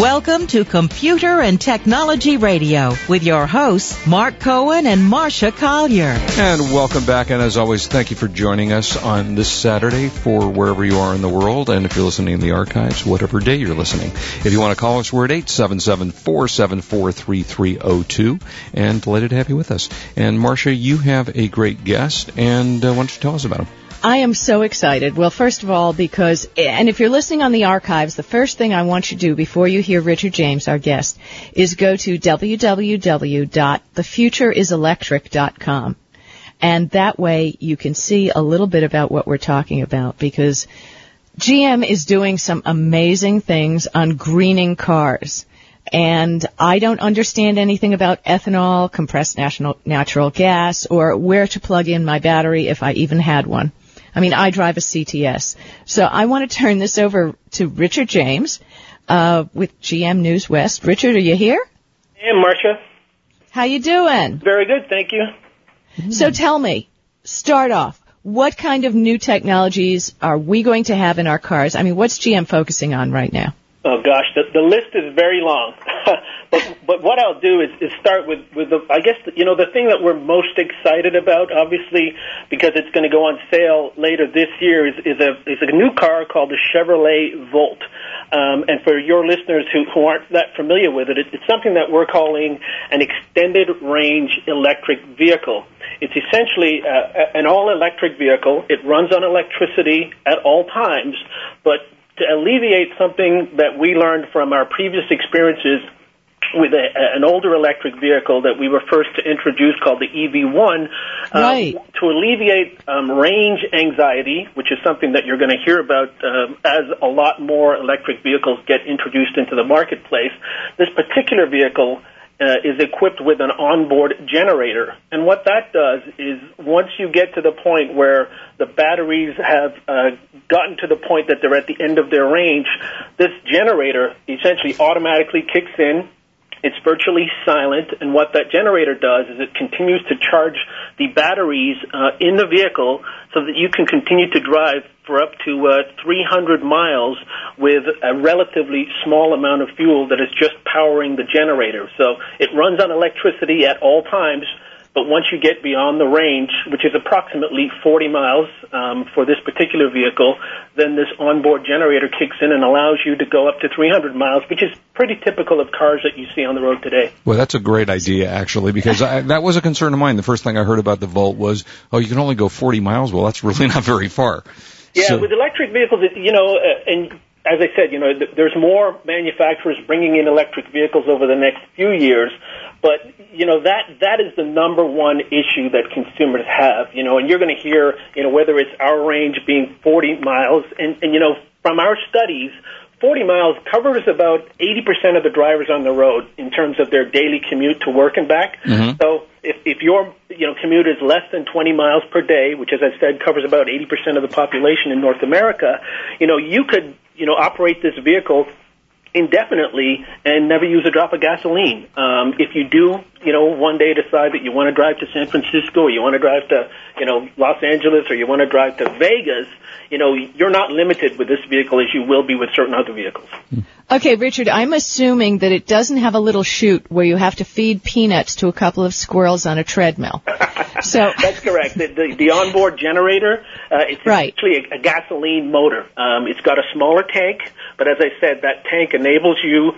Welcome to Computer and Technology Radio with your hosts, Mark Cohen and Marsha Collier. And welcome back. And as always, thank you for joining us on this Saturday for wherever you are in the world. And if you're listening in the archives, whatever day you're listening. If you want to call us, we're at 877-474-3302. And delighted to have you with us. And Marsha, you have a great guest. And uh, why don't you tell us about him? I am so excited. Well, first of all, because, and if you're listening on the archives, the first thing I want you to do before you hear Richard James, our guest, is go to www.thefutureiselectric.com. And that way you can see a little bit about what we're talking about because GM is doing some amazing things on greening cars. And I don't understand anything about ethanol, compressed national, natural gas, or where to plug in my battery if I even had one. I mean, I drive a CTS. So I want to turn this over to Richard James uh, with GM News West. Richard, are you here? Hey, Marsha. How you doing? Very good, thank you. So tell me, start off. What kind of new technologies are we going to have in our cars? I mean, what's GM focusing on right now? Oh gosh, the, the list is very long. but but what I'll do is, is start with with the I guess you know the thing that we're most excited about, obviously, because it's going to go on sale later this year, is, is a is a new car called the Chevrolet Volt. Um, and for your listeners who, who aren't that familiar with it, it, it's something that we're calling an extended range electric vehicle. It's essentially uh, an all electric vehicle. It runs on electricity at all times, but to alleviate something that we learned from our previous experiences with a, an older electric vehicle that we were first to introduce called the EV1 uh, Right. to alleviate um, range anxiety, which is something that you're going to hear about um, as a lot more electric vehicles get introduced into the marketplace. This particular vehicle uh, is equipped with an onboard generator. And what that does is once you get to the point where the batteries have uh, gotten to the point that they're at the end of their range, this generator essentially automatically kicks in. It's virtually silent, and what that generator does is it continues to charge the batteries uh, in the vehicle so that you can continue to drive for up to uh, 300 miles with a relatively small amount of fuel that is just powering the generator. So it runs on electricity at all times, but once you get beyond the range, which is approximately 40 miles um, for this particular vehicle, then this onboard generator kicks in and allows you to go up to 300 miles, which is pretty typical of cars that you see on the road today. Well, that's a great idea, actually, because I, that was a concern of mine. The first thing I heard about the Volt was, oh, you can only go 40 miles. Well, that's really not very far. Yeah, So- with electric vehicles, it- you know, uh, and as I said, you know, th- there's more manufacturers bringing in electric vehicles over the next few years, but you know that that is the number one issue that consumers have. You know, and you're going to hear, you know, whether it's our range being 40 miles, and and you know, from our studies. 40 miles covers about 80% of the drivers on the road in terms of their daily commute to work and back. Mm-hmm. So if, if your you know commute is less than 20 miles per day, which as I said covers about 80% of the population in North America, you know you could you know operate this vehicle indefinitely and never use a drop of gasoline. Um, if you do, you know, one day decide that you want to drive to San Francisco or you want to drive to, you know, Los Angeles or you want to drive to Vegas, you know, you're not limited with this vehicle as you will be with certain other vehicles. Okay, Richard, I'm assuming that it doesn't have a little chute where you have to feed peanuts to a couple of squirrels on a treadmill. So, That's correct. The, the, the onboard generator, uh, it's Right. actually a, a gasoline motor. Um, it's got a smaller tank, but as I said, that tank enables you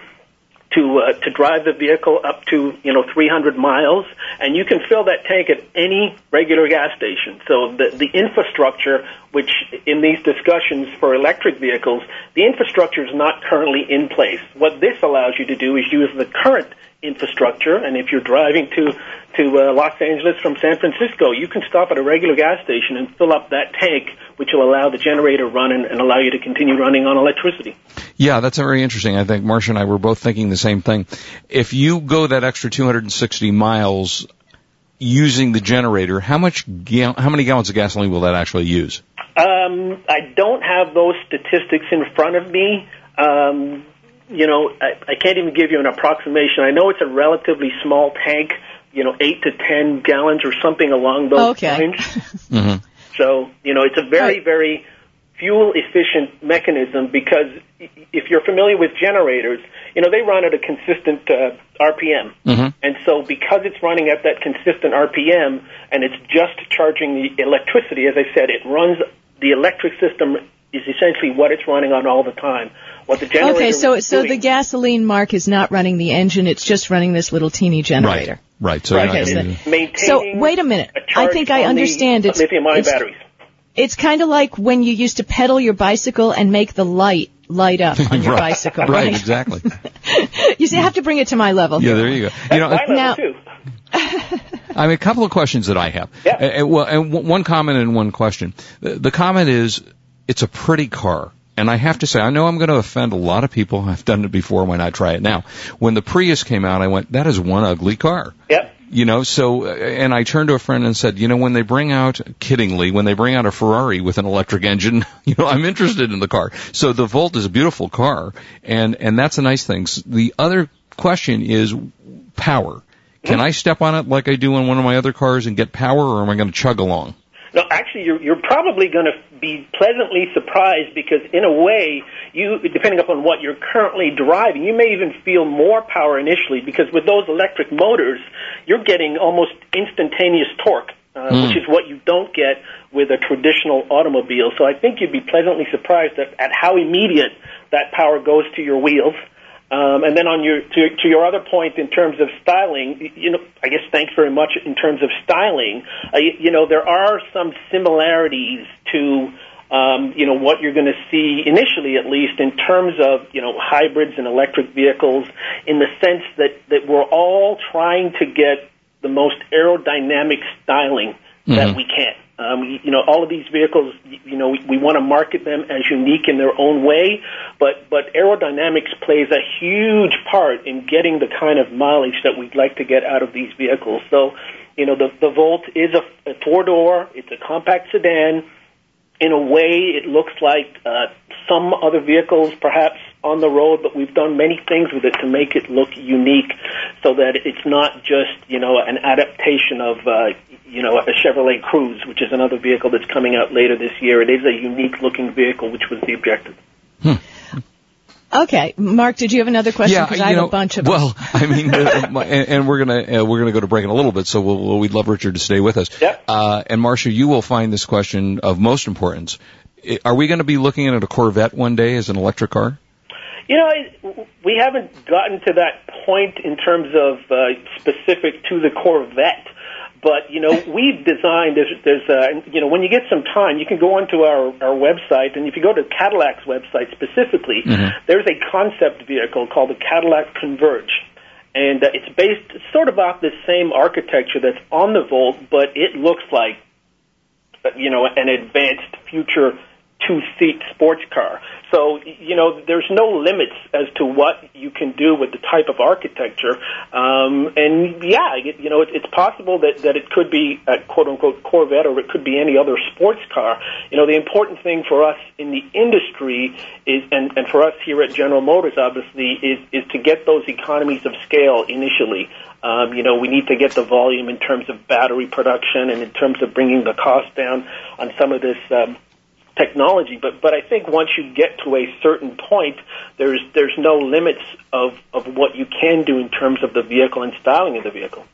to uh, to drive the vehicle up to you know 300 miles, and you can fill that tank at any regular gas station. So the the infrastructure, which in these discussions for electric vehicles, the infrastructure is not currently in place. What this allows you to do is use the current infrastructure, and if you're driving to to uh, Los Angeles from San Francisco, you can stop at a regular gas station and fill up that tank, which will allow the generator run and, and allow you to continue running on electricity. Yeah, that's very interesting. I think Marsha and I were both thinking the same thing. If you go that extra 260 miles using the generator, how much gal- how many gallons of gasoline will that actually use? Um, I don't have those statistics in front of me. Um, you know, I, I can't even give you an approximation. I know it's a relatively small tank, you know, eight to ten gallons or something along those Okay. lines. hmm So, you know, it's a very, Right. very fuel efficient mechanism because if you're familiar with generators, you know, they run at a consistent uh, RPM. Mhm. And so because it's running at that consistent RPM and it's just charging the electricity, as I said, it runs the electric system is essentially what it's running on all the time. What the generator Okay, so so doing, the gasoline mark is not running the engine; it's just running this little teeny generator. Right. Right. So right, Okay, gonna it's do- maintaining So wait a minute. a I think I on the understand. It's lithium-ion batteries. it's kind of like when you used to pedal your bicycle and make the light light up on your right. bicycle. Right. Right. Exactly. You see, I have to bring it to my level. Yeah. There you go. You know, My level now- too. I mean, a couple of questions that I have. Yeah. Uh, well, and w- one comment and one question. The, the comment is, it's a pretty car. And I have to say, I know I'm going to offend a lot of people. I've done it before. Why not try it now? When the Prius came out, I went, that is one ugly car. Yep. You know, so, and I turned to a friend and said, you know, when they bring out, kiddingly, when they bring out a Ferrari with an electric engine, you know, I'm interested in the car. So the Volt is a beautiful car, and, and that's a nice thing. The other question is power. Can mm-hmm. I step on it like I do on one of my other cars and get power, or am I going to chug along? No, actually, you're, you're probably going to be pleasantly surprised because, in a way, you, depending upon what you're currently driving, you may even feel more power initially because with those electric motors, you're getting almost instantaneous torque, uh, which is what you don't get with a traditional automobile. So I think you'd be pleasantly surprised at, at how immediate that power goes to your wheels. Um, and then on your to, to your other point in terms of styling, you know, I guess thanks very much in terms of styling. Uh, you, you know, there are some similarities to um, you know what you're going to see initially, at least in terms of you know hybrids and electric vehicles, in the sense that that we're all trying to get the most aerodynamic styling that we can. Um, you- know, all of these vehicles, you know, we, we want to market them as unique in their own way, but but aerodynamics plays a huge part in getting the kind of mileage that we'd like to get out of these vehicles. So, you know, the the Volt is a, a four door, it's a compact sedan. In a way, it looks like uh, some other vehicles, perhaps on the road, but we've done many things with it to make it look unique, so that it's not just you know an adaptation of uh, you know a Chevrolet Cruze, which is another vehicle that's coming out later this year. It is a unique looking vehicle, which was the objective. Okay, Mark, did you have another question? Because you I have know, a bunch of them. Well, I mean, uh, my, and, and we're gonna uh, we're gonna go to break in a little bit, so we'll, we'll, we'd love Richard to stay with us. Yep. Uh, and Marcia, you will find this question of most importance. Are we going to be looking at a Corvette one day as an electric car? You know, I, we haven't gotten to that point in terms of uh, specific to the Corvette. But you know, we've designed. There's, there's, uh, you know, when you get some time, you can go onto our our website, and if you go to Cadillac's website specifically, there's a concept vehicle called the Cadillac Converj, and uh, it's based sort of off the same architecture that's on the Volt, but it looks like uh, you know, an advanced future two-seat sports car. So, you know, there's no limits as to what you can do with the type of architecture. Um, and yeah, it, you know, it, it's possible that, that it could be a quote-unquote Corvette or it could be any other sports car. You know, the important thing for us in the industry is, and, and for us here at General Motors, obviously, is, is to get those economies of scale initially. Um, you know, we need to get the volume in terms of battery production and in terms of bringing the cost down on some of this um, technology. But but I think once you get to a certain point, there's there's no limits of of what you can do in terms of the vehicle and styling of the vehicle.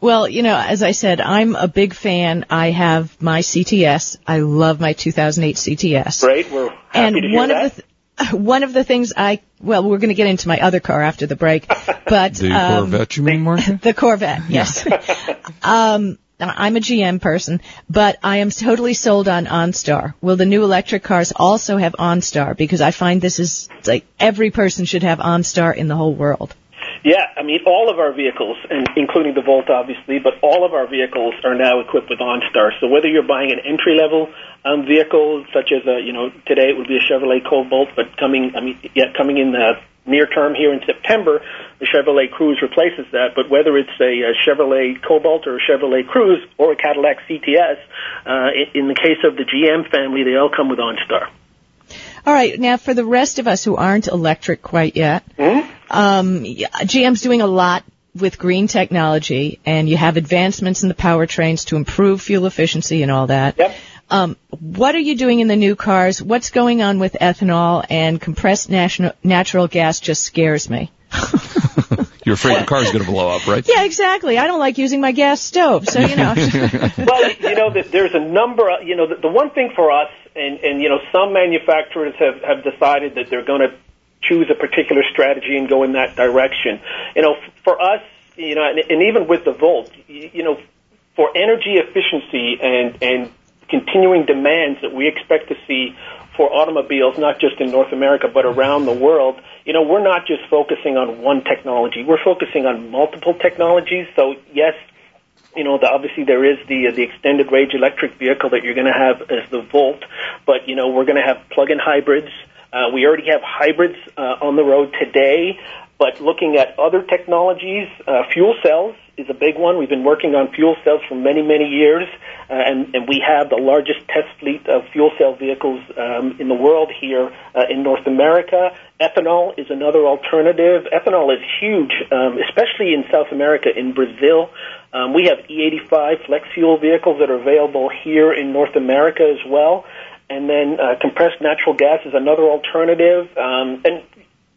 Well, you know, as I said, I'm a big fan. I have my CTS. I love my 2008 CTS. Great, we're happy and to hear one that. of the th- one of the things I well, we're going to get into my other car after the break, but The um, Corvette, you mean, Marsha? the Corvette, yes. um, I'm a GM person, but I am totally sold on OnStar. Will the new electric cars also have OnStar? Because I find this is like every person should have OnStar in the whole world. Yeah, I mean, all of our vehicles, and including the Volt, obviously, but all of our vehicles are now equipped with OnStar. So whether you're buying an entry-level um, vehicle, such as a, you know, today it would be a Chevrolet Cobalt, but coming, I mean, yeah, coming in the near term here in September, the Chevrolet Cruze replaces that. But whether it's a, a Chevrolet Cobalt or a Chevrolet Cruze or a Cadillac CTS, uh, in, in the case of the GM family, they all come with OnStar. All right, now for the rest of us who aren't electric quite yet, um, yeah, GM's doing a lot with green technology and you have advancements in the powertrains to improve fuel efficiency and all that. Yep. Um, what are you doing in the new cars? What's going on with ethanol and compressed national, natural gas just scares me. You're afraid the car's going to blow up, right? Yeah, exactly. I don't like using my gas stove, so you know. well, you know, there's a number. Of, you know, the, the one thing for us, and and you know, some manufacturers have have decided that they're going to choose a particular strategy and go in that direction. You know, for us, you know, and, and even with the Volt, you, you know, for energy efficiency and and continuing demands that we expect to see for automobiles, not just in North America, but around the world, you know, we're not just focusing on one technology. We're focusing on multiple technologies. So yes, you know, the, obviously there is the the extended range electric vehicle that you're going to have as the Volt, but you know, we're going to have plug-in hybrids. Uh, we already have hybrids uh, on the road today, but looking at other technologies, uh, fuel cells is a big one. We've been working on fuel cells for many, many years, uh, and, and we have the largest test fleet of fuel cell vehicles um, in the world here uh, in North America. Ethanol is another alternative. Ethanol is huge, um, especially in South America, in Brazil. Um, we have E85 flex fuel vehicles that are available here in North America as well. And then uh, compressed natural gas is another alternative. Um, and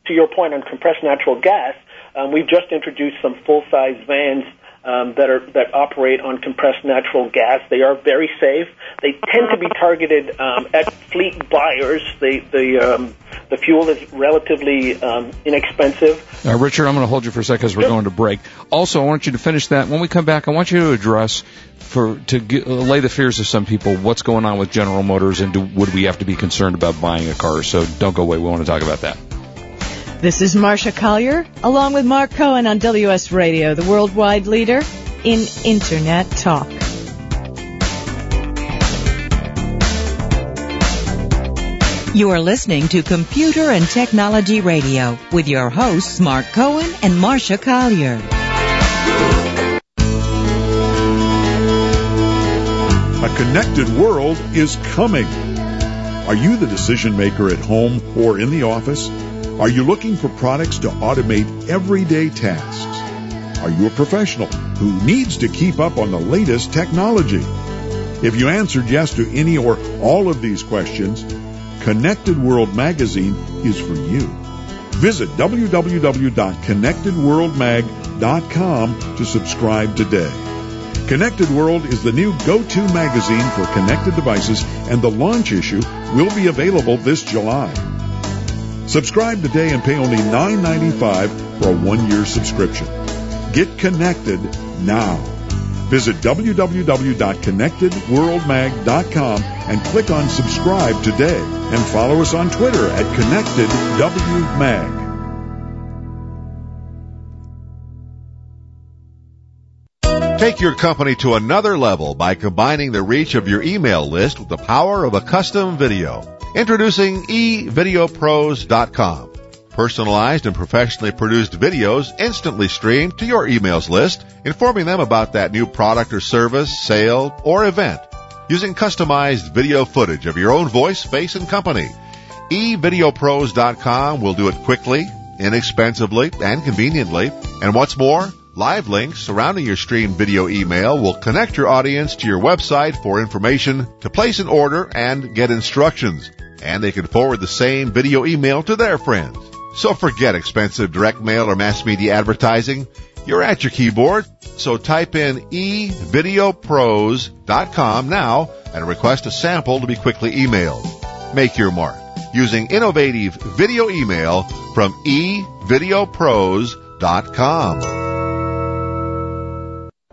to your point on compressed natural gas, um, we've just introduced some full-size vans um, that are that operate on compressed natural gas. They are very safe. They tend to be targeted um, at fleet buyers. They, the um, the fuel is relatively um, inexpensive. Uh, Richard, I'm going to hold you for a second because we're going to break. Also, I want you to finish that. When we come back, I want you to address for to get, uh, lay the fears of some people what's going on with General Motors and do, would we have to be concerned about buying a car? So don't go away. We want to talk about that. This is Marsha Collier, along with Mark Cohen on WS Radio, the worldwide leader in Internet talk. You are listening to Computer and Technology Radio with your hosts Mark Cohen and Marsha Collier. A connected world is coming. Are you the decision maker at home or in the office? Are you looking for products to automate everyday tasks? Are you a professional who needs to keep up on the latest technology? If you answered yes to any or all of these questions, Connected World Magazine is for you. Visit www.connectedworldmag.com to subscribe today. Connected World is the new go-to magazine for connected devices and the launch issue will be available this July. Subscribe today and pay only $9.95 for a one-year subscription. Get connected now. Visit www.connectedworldmag.com and click on subscribe today and follow us on Twitter at ConnectedWMag. Take your company to another level by combining the reach of your email list with the power of a custom video. Introducing eVideoPros.com. Personalized and professionally produced videos instantly streamed to your emails list, informing them about that new product or service, sale, or event. Using customized video footage of your own voice, face, and company. eVideoPros.com will do it quickly, inexpensively, and conveniently. And what's more, Live links surrounding your streamed video email will connect your audience to your website for information to place an order and get instructions. And they can forward the same video email to their friends. So forget expensive direct mail or mass media advertising. You're at your keyboard, so type in evideopros.com now and request a sample to be quickly emailed. Make your mark using innovative video email from evideopros.com.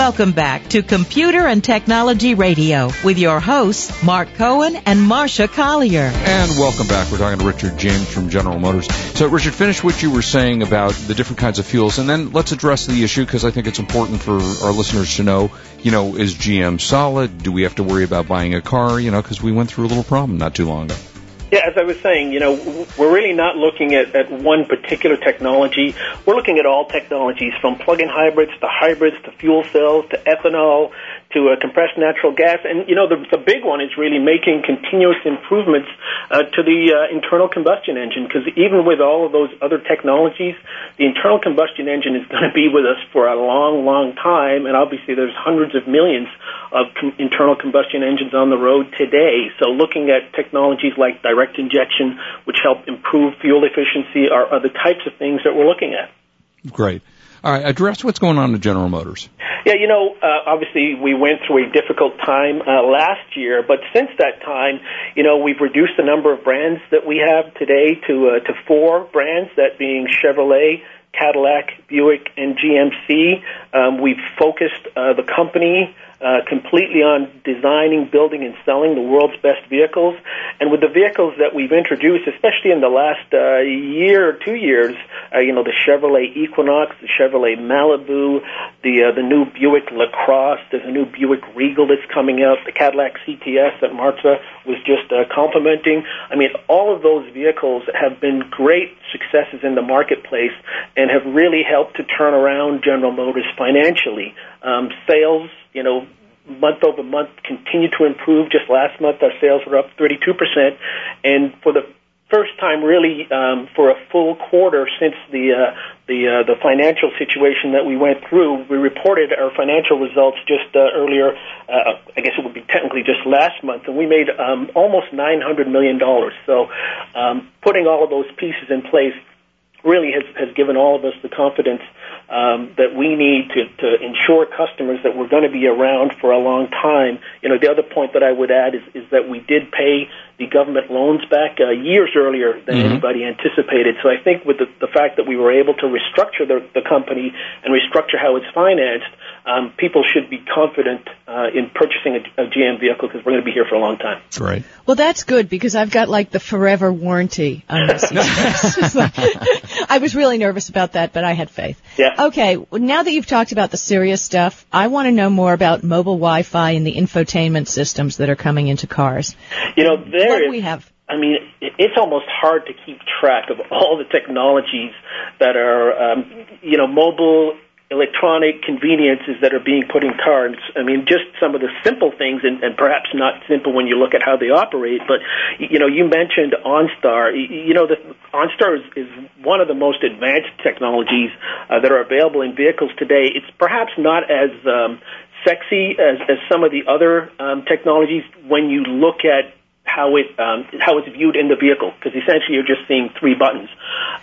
Welcome back to Computer and Technology Radio with your hosts, Mark Cohen and Marsha Collier. And welcome back. We're talking to Richard James from General Motors. So, Richard, finish what you were saying about the different kinds of fuels, and then let's address the issue because I think it's important for our listeners to know. You know, is GM solid? Do we have to worry about buying a car? You know, because we went through a little problem not too long ago. Yeah, as I was saying, you know, we're really not looking at, at one particular technology. We're looking at all technologies from plug-in hybrids to hybrids to fuel cells to ethanol to uh, compressed natural gas. And, you know, the, the big one is really making continuous improvements uh, to the uh, internal combustion engine because even with all of those other technologies, the internal combustion engine is going to be with us for a long, long time. And obviously there's hundreds of millions of com- internal combustion engines on the road today. So looking at technologies like direct injection, which help improve fuel efficiency, are, are the types of things that we're looking at. Great. All right, address what's going on at General Motors. Yeah, you know, uh, obviously we went through a difficult time uh, last year, but since that time, you know, we've reduced the number of brands that we have today to uh, to four brands, that being Chevrolet, Cadillac, Buick, and GMC. Um, we've focused uh, the company completely on designing, building, and selling the world's best vehicles. And with the vehicles that we've introduced, especially in the last uh, year or two years, uh, you know, the Chevrolet Equinox, the Chevrolet Malibu, the uh, the new Buick LaCrosse, there's a new Buick Regal that's coming out, the Cadillac CTS that Martha was just uh, complimenting. I mean, all of those vehicles have been great successes in the marketplace and have really helped to turn around General Motors financially. Um, sales you know, month over month continue to improve. Just last month, our sales were up 32%, and for the first time, really, um, for a full quarter since the uh, the uh, the financial situation that we went through, we reported our financial results just uh, earlier. Uh, I guess it would be technically just last month, and we made um, almost 900 million dollars. So, um, putting all of those pieces in place really has, has given all of us the confidence um, that we need to, to ensure customers that we're going to be around for a long time. You know, the other point that I would add is, is that we did pay the government loans back uh, years earlier than mm-hmm. anybody anticipated. So I think with the, the fact that we were able to restructure the, the company and restructure how it's financed, um, people should be confident uh, in purchasing a, a GM vehicle because we're going to be here for a long time. Right. Well, that's good because I've got like the forever warranty on this. like, I was really nervous about that, but I had faith. Yeah. Okay. Now that you've talked about the serious stuff, I want to know more about mobile Wi-Fi and the infotainment systems that are coming into cars. You know, there what is, we have? I mean, it's almost hard to keep track of all the technologies that are, um, you know, mobile electronic conveniences that are being put in cars. I mean, just some of the simple things, and, and perhaps not simple when you look at how they operate. But you know, you mentioned OnStar. You know, the OnStar is, is one of the most advanced technologies uh, that are available in vehicles today. It's perhaps not as um, sexy as, as some of the other um, technologies when you look at how it um, how it's viewed in the vehicle because essentially you're just seeing three buttons.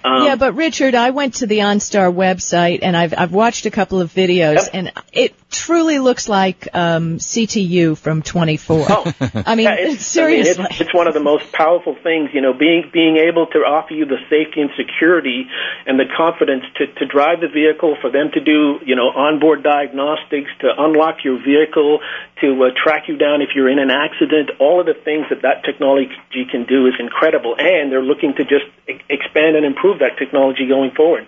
Um, yeah, but Richard, I went to the OnStar website and I've I've watched a couple of videos and it truly looks like um, CTU from 24. Oh, I mean, yeah, it's, seriously, I mean, it's, it's one of the most powerful things. You know, being being able to offer you the safety and security and the confidence to to drive the vehicle, for them to do you know onboard diagnostics, to unlock your vehicle, to uh, track you down if you're in an accident. All of the things that that technology can do is incredible, and they're looking to just e- expand and improve that technology going forward.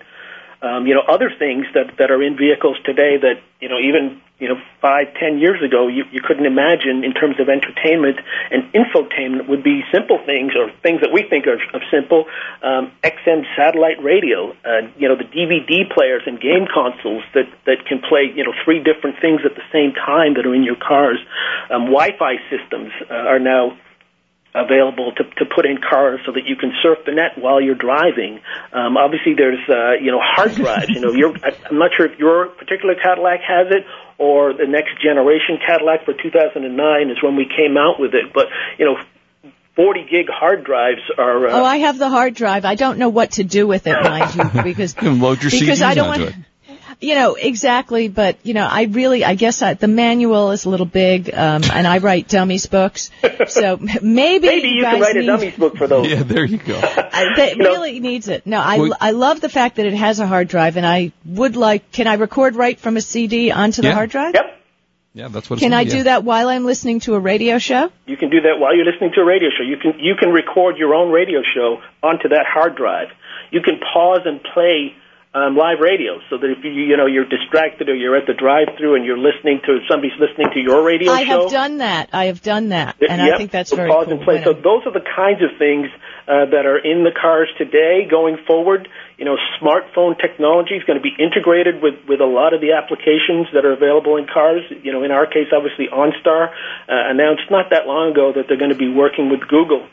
Um, you know, other things that that are in vehicles today that you know even you know five, ten years ago you, you couldn't imagine in terms of entertainment and infotainment would be simple things or things that we think are of simple. Um, XM satellite radio, uh, you know, the DVD players and game consoles that that can play you know three different things at the same time that are in your cars. Um, Wi-Fi systems uh, are now available to, to put in cars so that you can surf the net while you're driving. Um, obviously, there's uh, you know hard drives. you know, you're, I'm not sure if your particular Cadillac has it or the next generation Cadillac for 2009 is when we came out with it. But you know, 40 gig hard drives are. Uh, oh, I have the hard drive. I don't know what to do with it, mind you, because You can load your because CDs I don't onto want. it. You know exactly, but you know, I really, I guess I, the manual is a little big, um, and I write dummies books, so maybe maybe you guys can write a dummies book for those. Yeah, there you go. I, that You know- really needs it. No, I, Well- I love the fact that it has a hard drive, and I would like. Can I record right from a CD onto the Yeah. hard drive? Yep. Yeah, that's what. Can it's I yeah. do that while I'm listening to a radio show? You can do that while you're listening to a radio show. You can you can record your own radio show onto that hard drive. You can pause and play um, live radio, so that if you you know you're distracted or you're at the drive-through and you're listening to somebody's listening to your radio I show. have done that. I have done that, Yep, and I think that's so very pause cool. and play. So those are the kinds of things uh, that are in the cars today. Going forward, you know, smartphone technology is going to be integrated with with a lot of the applications that are available in cars. You know, in our case, obviously, OnStar uh, announced not that long ago that they're going to be working with Google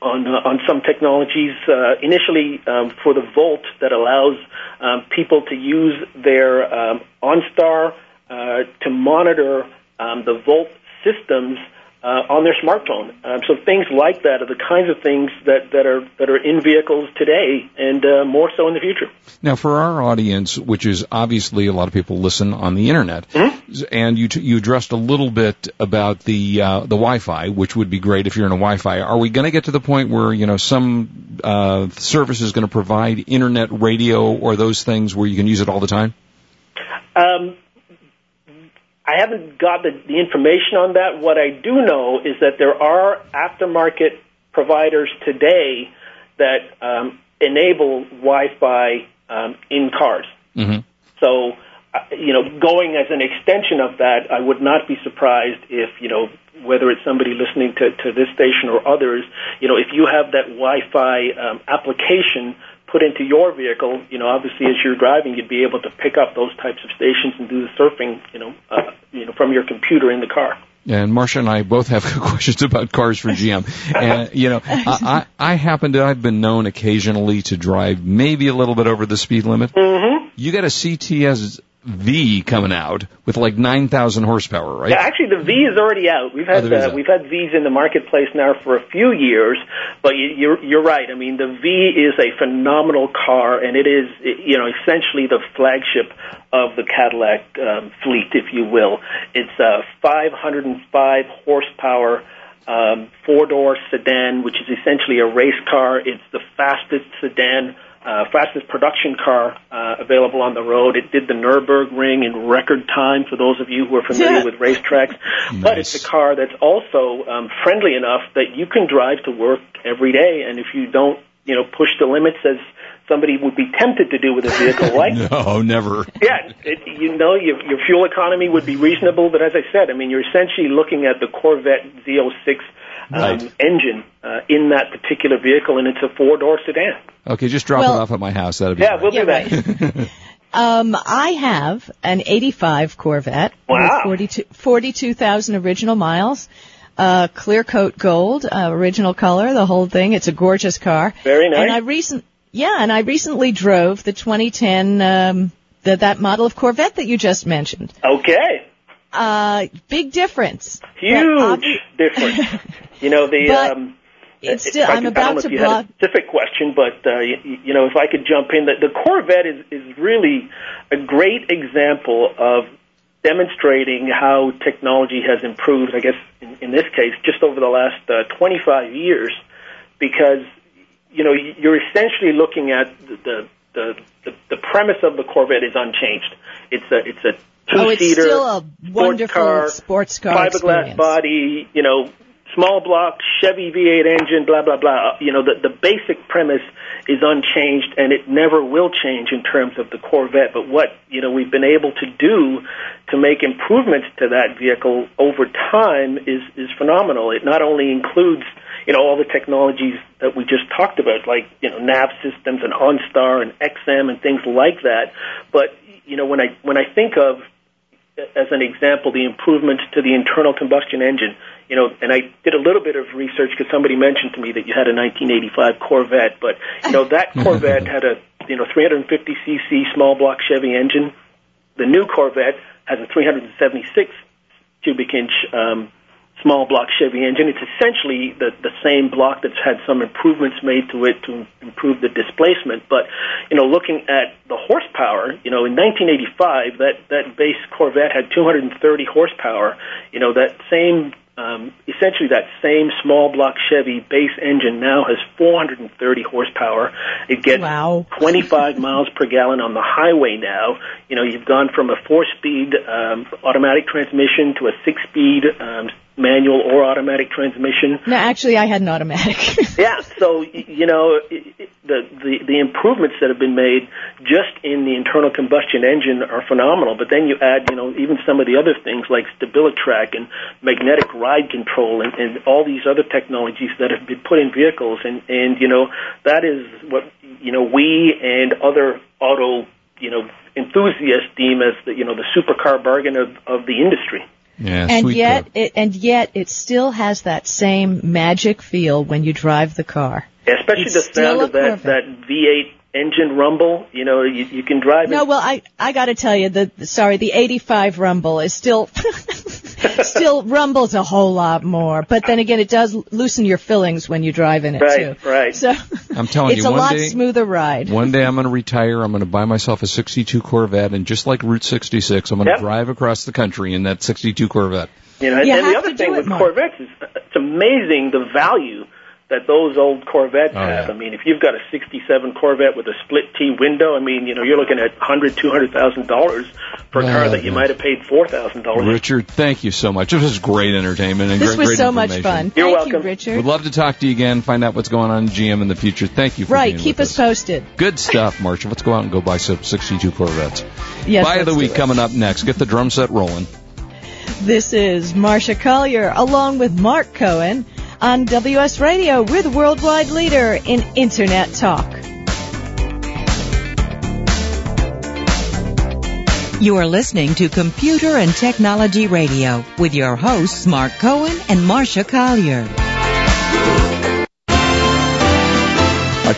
on uh, on some technologies uh, initially um, for the Volt that allows um, people to use their um, OnStar uh, to monitor um, the Volt systems uh, on their smartphone. Um, so things like that are the kinds of things that, that are that are in vehicles today, and uh, more so in the future. Now, for our audience, which is obviously a lot of people listen on the internet, and you t- you addressed a little bit about the uh, the Wi-Fi, which would be great if you're in a Wi-Fi. Are we going to get to the point where you know some uh, service is going to provide internet radio or those things where you can use it all the time? Um, I haven't got the, the information on that. What I do know is that there are aftermarket providers today that um, enable Wi-Fi um, in cars. Mm-hmm. So, uh, you know, going as an extension of that, I would not be surprised if, you know, whether it's somebody listening to, to this station or others, you know, if you have that Wi-Fi um, application put into your vehicle, you know, obviously as you're driving, you'd be able to pick up those types of stations and do the surfing, you know, uh, you know, from your computer in the car. And Marsha and I both have questions about cars for GM. And, you know, I, I I happen to, I've been known occasionally to drive maybe a little bit over the speed limit. Mm-hmm. You got a CTS V coming out with like 9,000 horsepower, right? Yeah, actually, the V is already out. We've had Oh, uh, that. we've had V's in the marketplace now for a few years, but you, you're you're right. I mean, the V is a phenomenal car, and it is you know essentially the flagship of the Cadillac um, fleet, if you will. It's a 505 horsepower. Um, four-door sedan, which is essentially a race car. It's the fastest sedan fastest production car uh, available on the road. It did the Nürburgring in record time for those of you who are familiar with racetracks. But it's a car that's also um, friendly enough that you can drive to work every day. And if you don't, you know, push the limits as somebody would be tempted to do with a vehicle like No, never. yeah, it, you know, your, your fuel economy would be reasonable, but as I said, I mean, you're essentially looking at the Corvette Z06 um, Right. engine uh, in that particular vehicle, and it's a four-door sedan. Okay, just drop Well- it off at my house. That'd be Yeah, great. we'll do Yeah, that. Um, I have an 85 Corvette Wow. with 42 42,000 original miles. Uh, clear coat gold, uh, original color, the whole thing. It's a gorgeous car. Very nice. And I recent, yeah, and I recently drove the 2010, um, the, that model of Corvette that you just mentioned. Okay, Uh, big difference. Huge obvi- difference. you know, the But um, It's still, I I'm could- about know to if you had blog. a specific question, but uh, you, you know, if I could jump in, the, the Corvette is is really a great example of demonstrating how technology has improved. I guess in, in this case, just over the last uh, 25 years, because you know you're essentially looking at the the, the the premise of the Corvette is unchanged. It's a it's a Oh, it's still a sports wonderful car, sports car fiberglass experience. body, you know, small block Chevy V8 engine, blah blah blah. Uh, you know, the the basic premise is unchanged, and it never will change in terms of the Corvette. But what you know we've been able to do to make improvements to that vehicle over time is is phenomenal. It not only includes you know all the technologies that we just talked about, like you know nav systems and OnStar and XM and things like that, but you know when I when I think of as an example, the improvements to the internal combustion engine. you know, and I did a little bit of research because somebody mentioned to me that you had a 1985 Corvette, but you know that Corvette had a you know 350 cc small block Chevy engine. The new Corvette has a 376 cubic inch um, small block Chevy engine. It's essentially the, the same block that's had some improvements made to it to improve the displacement. But, you know, looking at the horsepower, you know, in 1985, that, that base Corvette had 230 horsepower. You know, that same um, essentially that same small block Chevy base engine now has 430 horsepower. It gets Wow. 25 miles per gallon on the highway now. You know, you've gone from a four-speed um, automatic transmission to a six-speed um, manual or automatic transmission. No, actually, I had an automatic. Yeah, so you know i- i- the, the the improvements that have been made just in the internal combustion engine are phenomenal. But then you add, you know, even some of the other things like StabiliTrak and magnetic ride control and, and all these other technologies that have been put in vehicles, and and you know that is what you know we and other auto you know enthusiasts deem as the you know the supercar bargain of of the industry. Yeah, and sweet yet, it, and yet, it still has that same magic feel when you drive the car. Especially It's the still sound of that Corvette. that V8 engine rumble. You know, you, you can drive. No, it. well, I I got to tell you, the sorry, the '85 Rumble is still still rumbles a whole lot more. But then again, it does loosen your fillings when you drive in it Right, too. right. So I'm telling it's you, a one lot day, smoother ride. one day I'm going to retire. I'm going to buy myself a 62 Corvette, and just like Route 66, I'm going to Yep. drive across the country in that 62 Corvette. You know, You and the other to thing with more. Corvettes is it's amazing the value that those old Corvettes Oh, have. yeah. I mean, if you've got a '67 Corvette with a split T window, I mean, you know, you're looking at hundred, two hundred thousand dollars for a Oh, car that you yeah. might have paid four thousand dollars. Richard, thank you so much. This was great entertainment and This great, was great so much fun. You're Thank welcome. you, Richard. We'd love to talk to you again, find out what's going on in GM in the future. Thank you for right, being keep with us posted. Good stuff, Marsha. Let's go out and go buy some 62 Corvettes. Yes, Buy of the week coming up next. Get the drum set rolling. This is Marsha Collier along with Mark Cohen on WS Radio. We're the worldwide leader in Internet talk. You are listening to Computer and Technology Radio with your hosts Mark Cohen and Marsha Collier.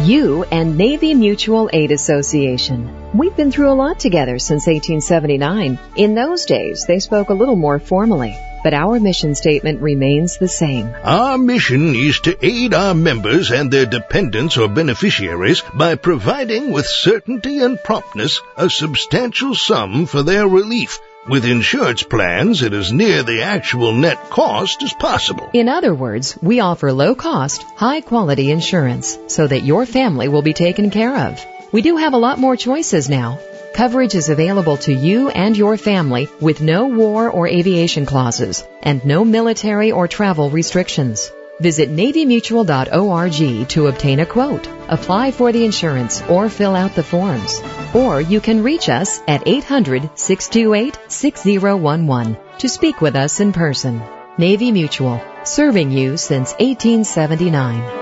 You and Navy Mutual Aid Association. We've been through a lot together since 1879. In those days, they spoke a little more formally, but our mission statement remains the same. Our mission is to aid our members and their dependents or beneficiaries by providing with certainty and promptness a substantial sum for their relief, with insurance plans it is near the actual net cost as possible. In other words, we offer low cost, high quality insurance so that your family will be taken care of. We do have a lot more choices now. Coverage is available to you and your family with no war or aviation clauses and no military or travel restrictions. Visit NavyMutual.org to obtain a quote, apply for the insurance, or fill out the forms. Or you can reach us at 800-628-6011 to speak with us in person. Navy Mutual, serving you since 1879.